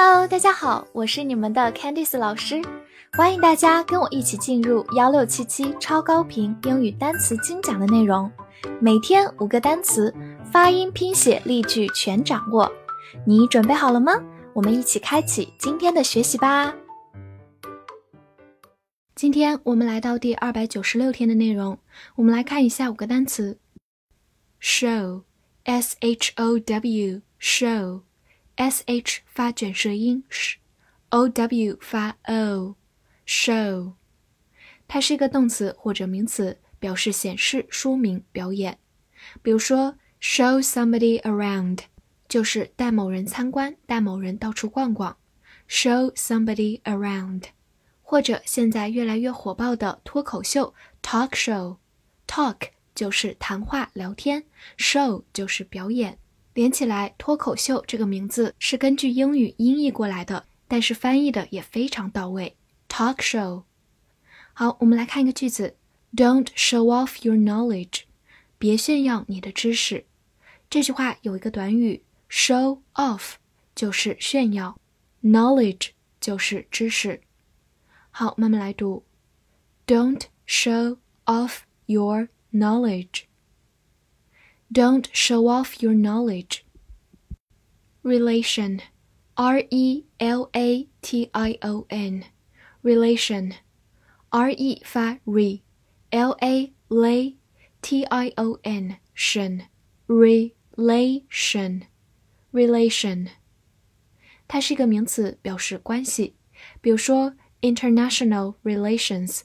Hello，大家好，我是你们的 Candice 老师，欢迎大家跟我一起进入幺六七七超高频英语单词精讲的内容，每天五个单词，发音、拼写、例句全掌握，你准备好了吗？我们一起开启今天的学习吧。今天我们来到第二百九十六天的内容，我们来看一下五个单词：show，s h o w，show。S h 发卷舌音，sh，o w 发 o，show，它是一个动词或者名词，表示显示、说明、表演。比如说，show somebody around 就是带某人参观，带某人到处逛逛。show somebody around，或者现在越来越火爆的脱口秀 talk show，talk 就是谈话聊天，show 就是表演。连起来，脱口秀这个名字是根据英语音译过来的，但是翻译的也非常到位。Talk show。好，我们来看一个句子：Don't show off your knowledge，别炫耀你的知识。这句话有一个短语，show off 就是炫耀，knowledge 就是知识。好，慢慢来读：Don't show off your knowledge。Don't show off your knowledge. Relation, R E L A T I O N, relation, R E 发 re, L A lay, T I O N 神 relation, relation，它是一个名词，表示关系。比如说，international relations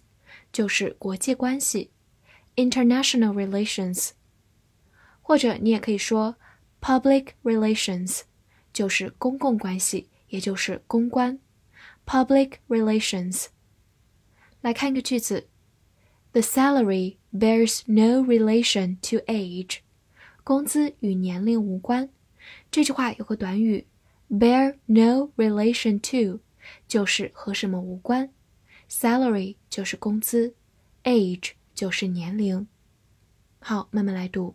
就是国际关系，international relations。 或者你也可以说 public relations，就是公共关系，也就是公关。public relations。来看一个句子：The salary bears no relation to age。工资与年龄无关。这句话有个短语 bear no relation to，就是和什么无关。salary 就是工资，age 就是年龄。好，慢慢来读。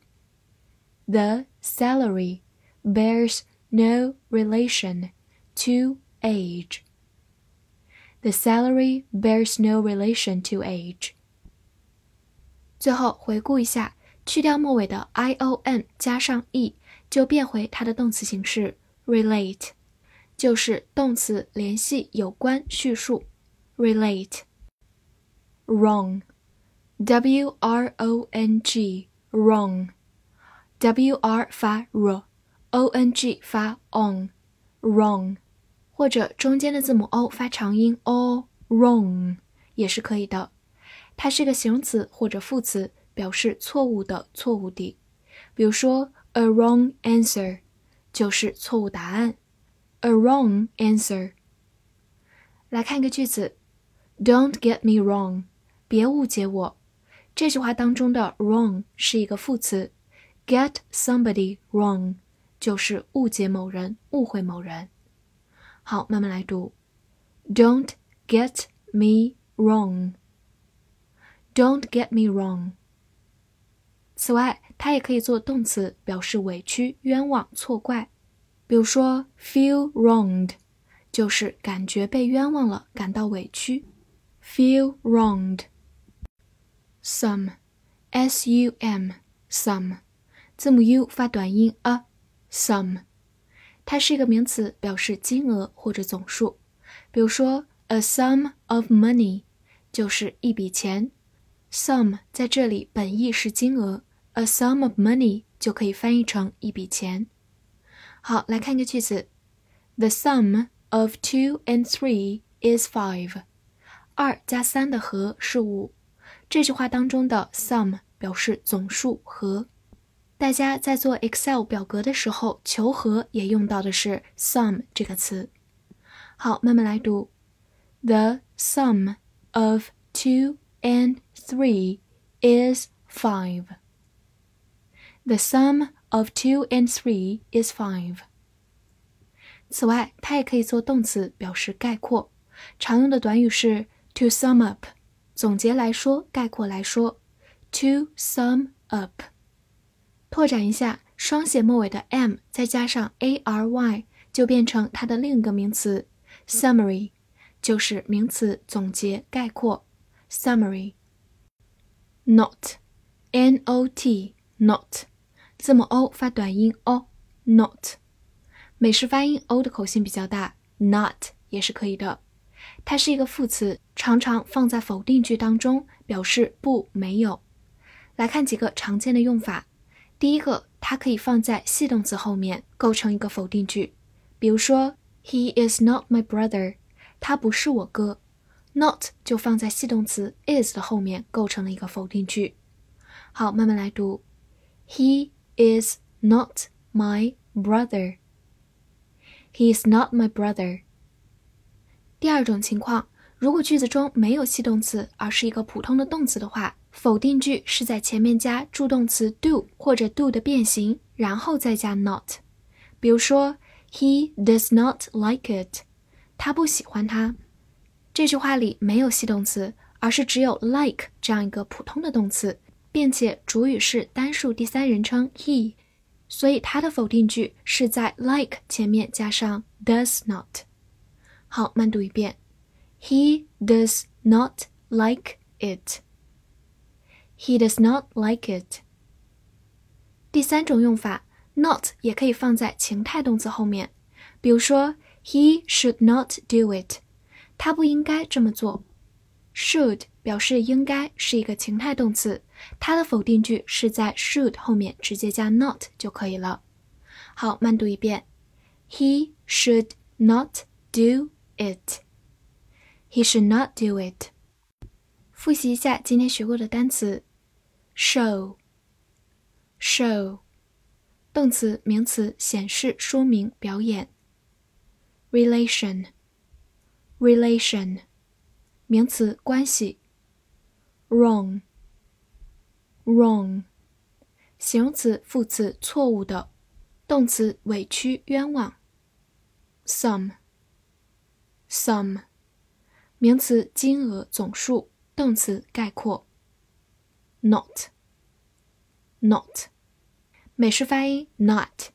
The salary bears no relation to age. The salary bears no relation to age. 最后回顾一下，去掉末尾的 i o n 加上 e，就变回它的动词形式 relate，就是动词联系、有关、叙述。relate。wrong，w r o n g，wrong。 W r 发 r，o n g 发 on，wrong，或者中间的字母 o 发长音 o，wrong 也是可以的。它是个形容词或者副词，表示错误的、错误的。比如说，a wrong answer 就是错误答案，a wrong answer。来看一个句子，Don't get me wrong，别误解我。这句话当中的 wrong 是一个副词。Get somebody wrong，就是误解某人、误会某人。好，慢慢来读。Don't get me wrong. Don't get me wrong. 此外，它也可以做动词，表示委屈、冤枉、错怪。比如说，feel wronged，就是感觉被冤枉了，感到委屈。Feel wronged. Some, s-u-m, 字母 u 发短音 a，sum，它是一个名词，表示金额或者总数。比如说，a sum of money 就是一笔钱。sum 在这里本意是金额，a sum of money 就可以翻译成一笔钱。好，来看一个句子：The sum of two and three is five。二加三的和是五。这句话当中的 sum 表示总数和。大家在做 Excel 表格的时候，求和也用到的是 sum 这个词。好，慢慢来读。The sum of two and three is five. The sum of two and three is five. 此外，它也可以做动词，表示概括。常用的短语是 to sum up，总结来说，概括来说。To sum up。 拓展一下，双写末尾的 m 再加上 a r y 就变成它的另一个名词 summary，就是名词总结、概括。summary。not，n-o-t，not，字母 o 发短音 o，not。美式发音 o 的口型比较大，not 也是可以的。它是一个副词，常常放在否定句当中，表示不、没有。来看几个常见的用法。第一个，它可以放在系动词后面，构成一个否定句。比如说，He is not my brother，他不是我哥。not 就放在系动词 is 的后面，构成了一个否定句。好，慢慢来读。He is not my brother. He is not my brother. 第二种情况，如果句子中没有系动词，而是一个普通的动词的话，否定句是在前面加助动词 do 或者 do 的变形，然后再加 not。比如说，He does not like it。他不喜欢它。这句话里没有系动词，而是只有 like 这样一个普通的动词，并且主语是单数第三人称 he，所以它的否定句是在 like 前面加上 does not。好，慢读一遍。He does not like it. He does not like it. 第三种用法，not 也可以放在情态动词后面，比如说，He should not do it. 他不应该这么做。Should 表示应该，是一个情态动词，它的否定句是在 should 后面直接加 not 就可以了。好，慢读一遍。He should not do it. He should not do it. 复习一下今天学过的单词：show，show，动词、名词，显示、说明、表演；relation，relation，名词，关系；wrong，wrong，形容词、副词，错误的；动词，委屈、冤枉；some, some。名词金额总数，动词概括。not，not，美式发音 not，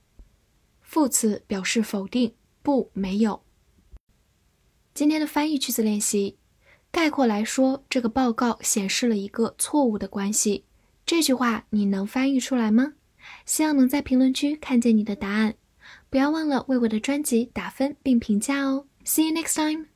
副词表示否定，不没有。今天的翻译句子练习，概括来说，这个报告显示了一个错误的关系。这句话你能翻译出来吗？希望能在评论区看见你的答案。不要忘了为我的专辑打分并评价哦。See you next time.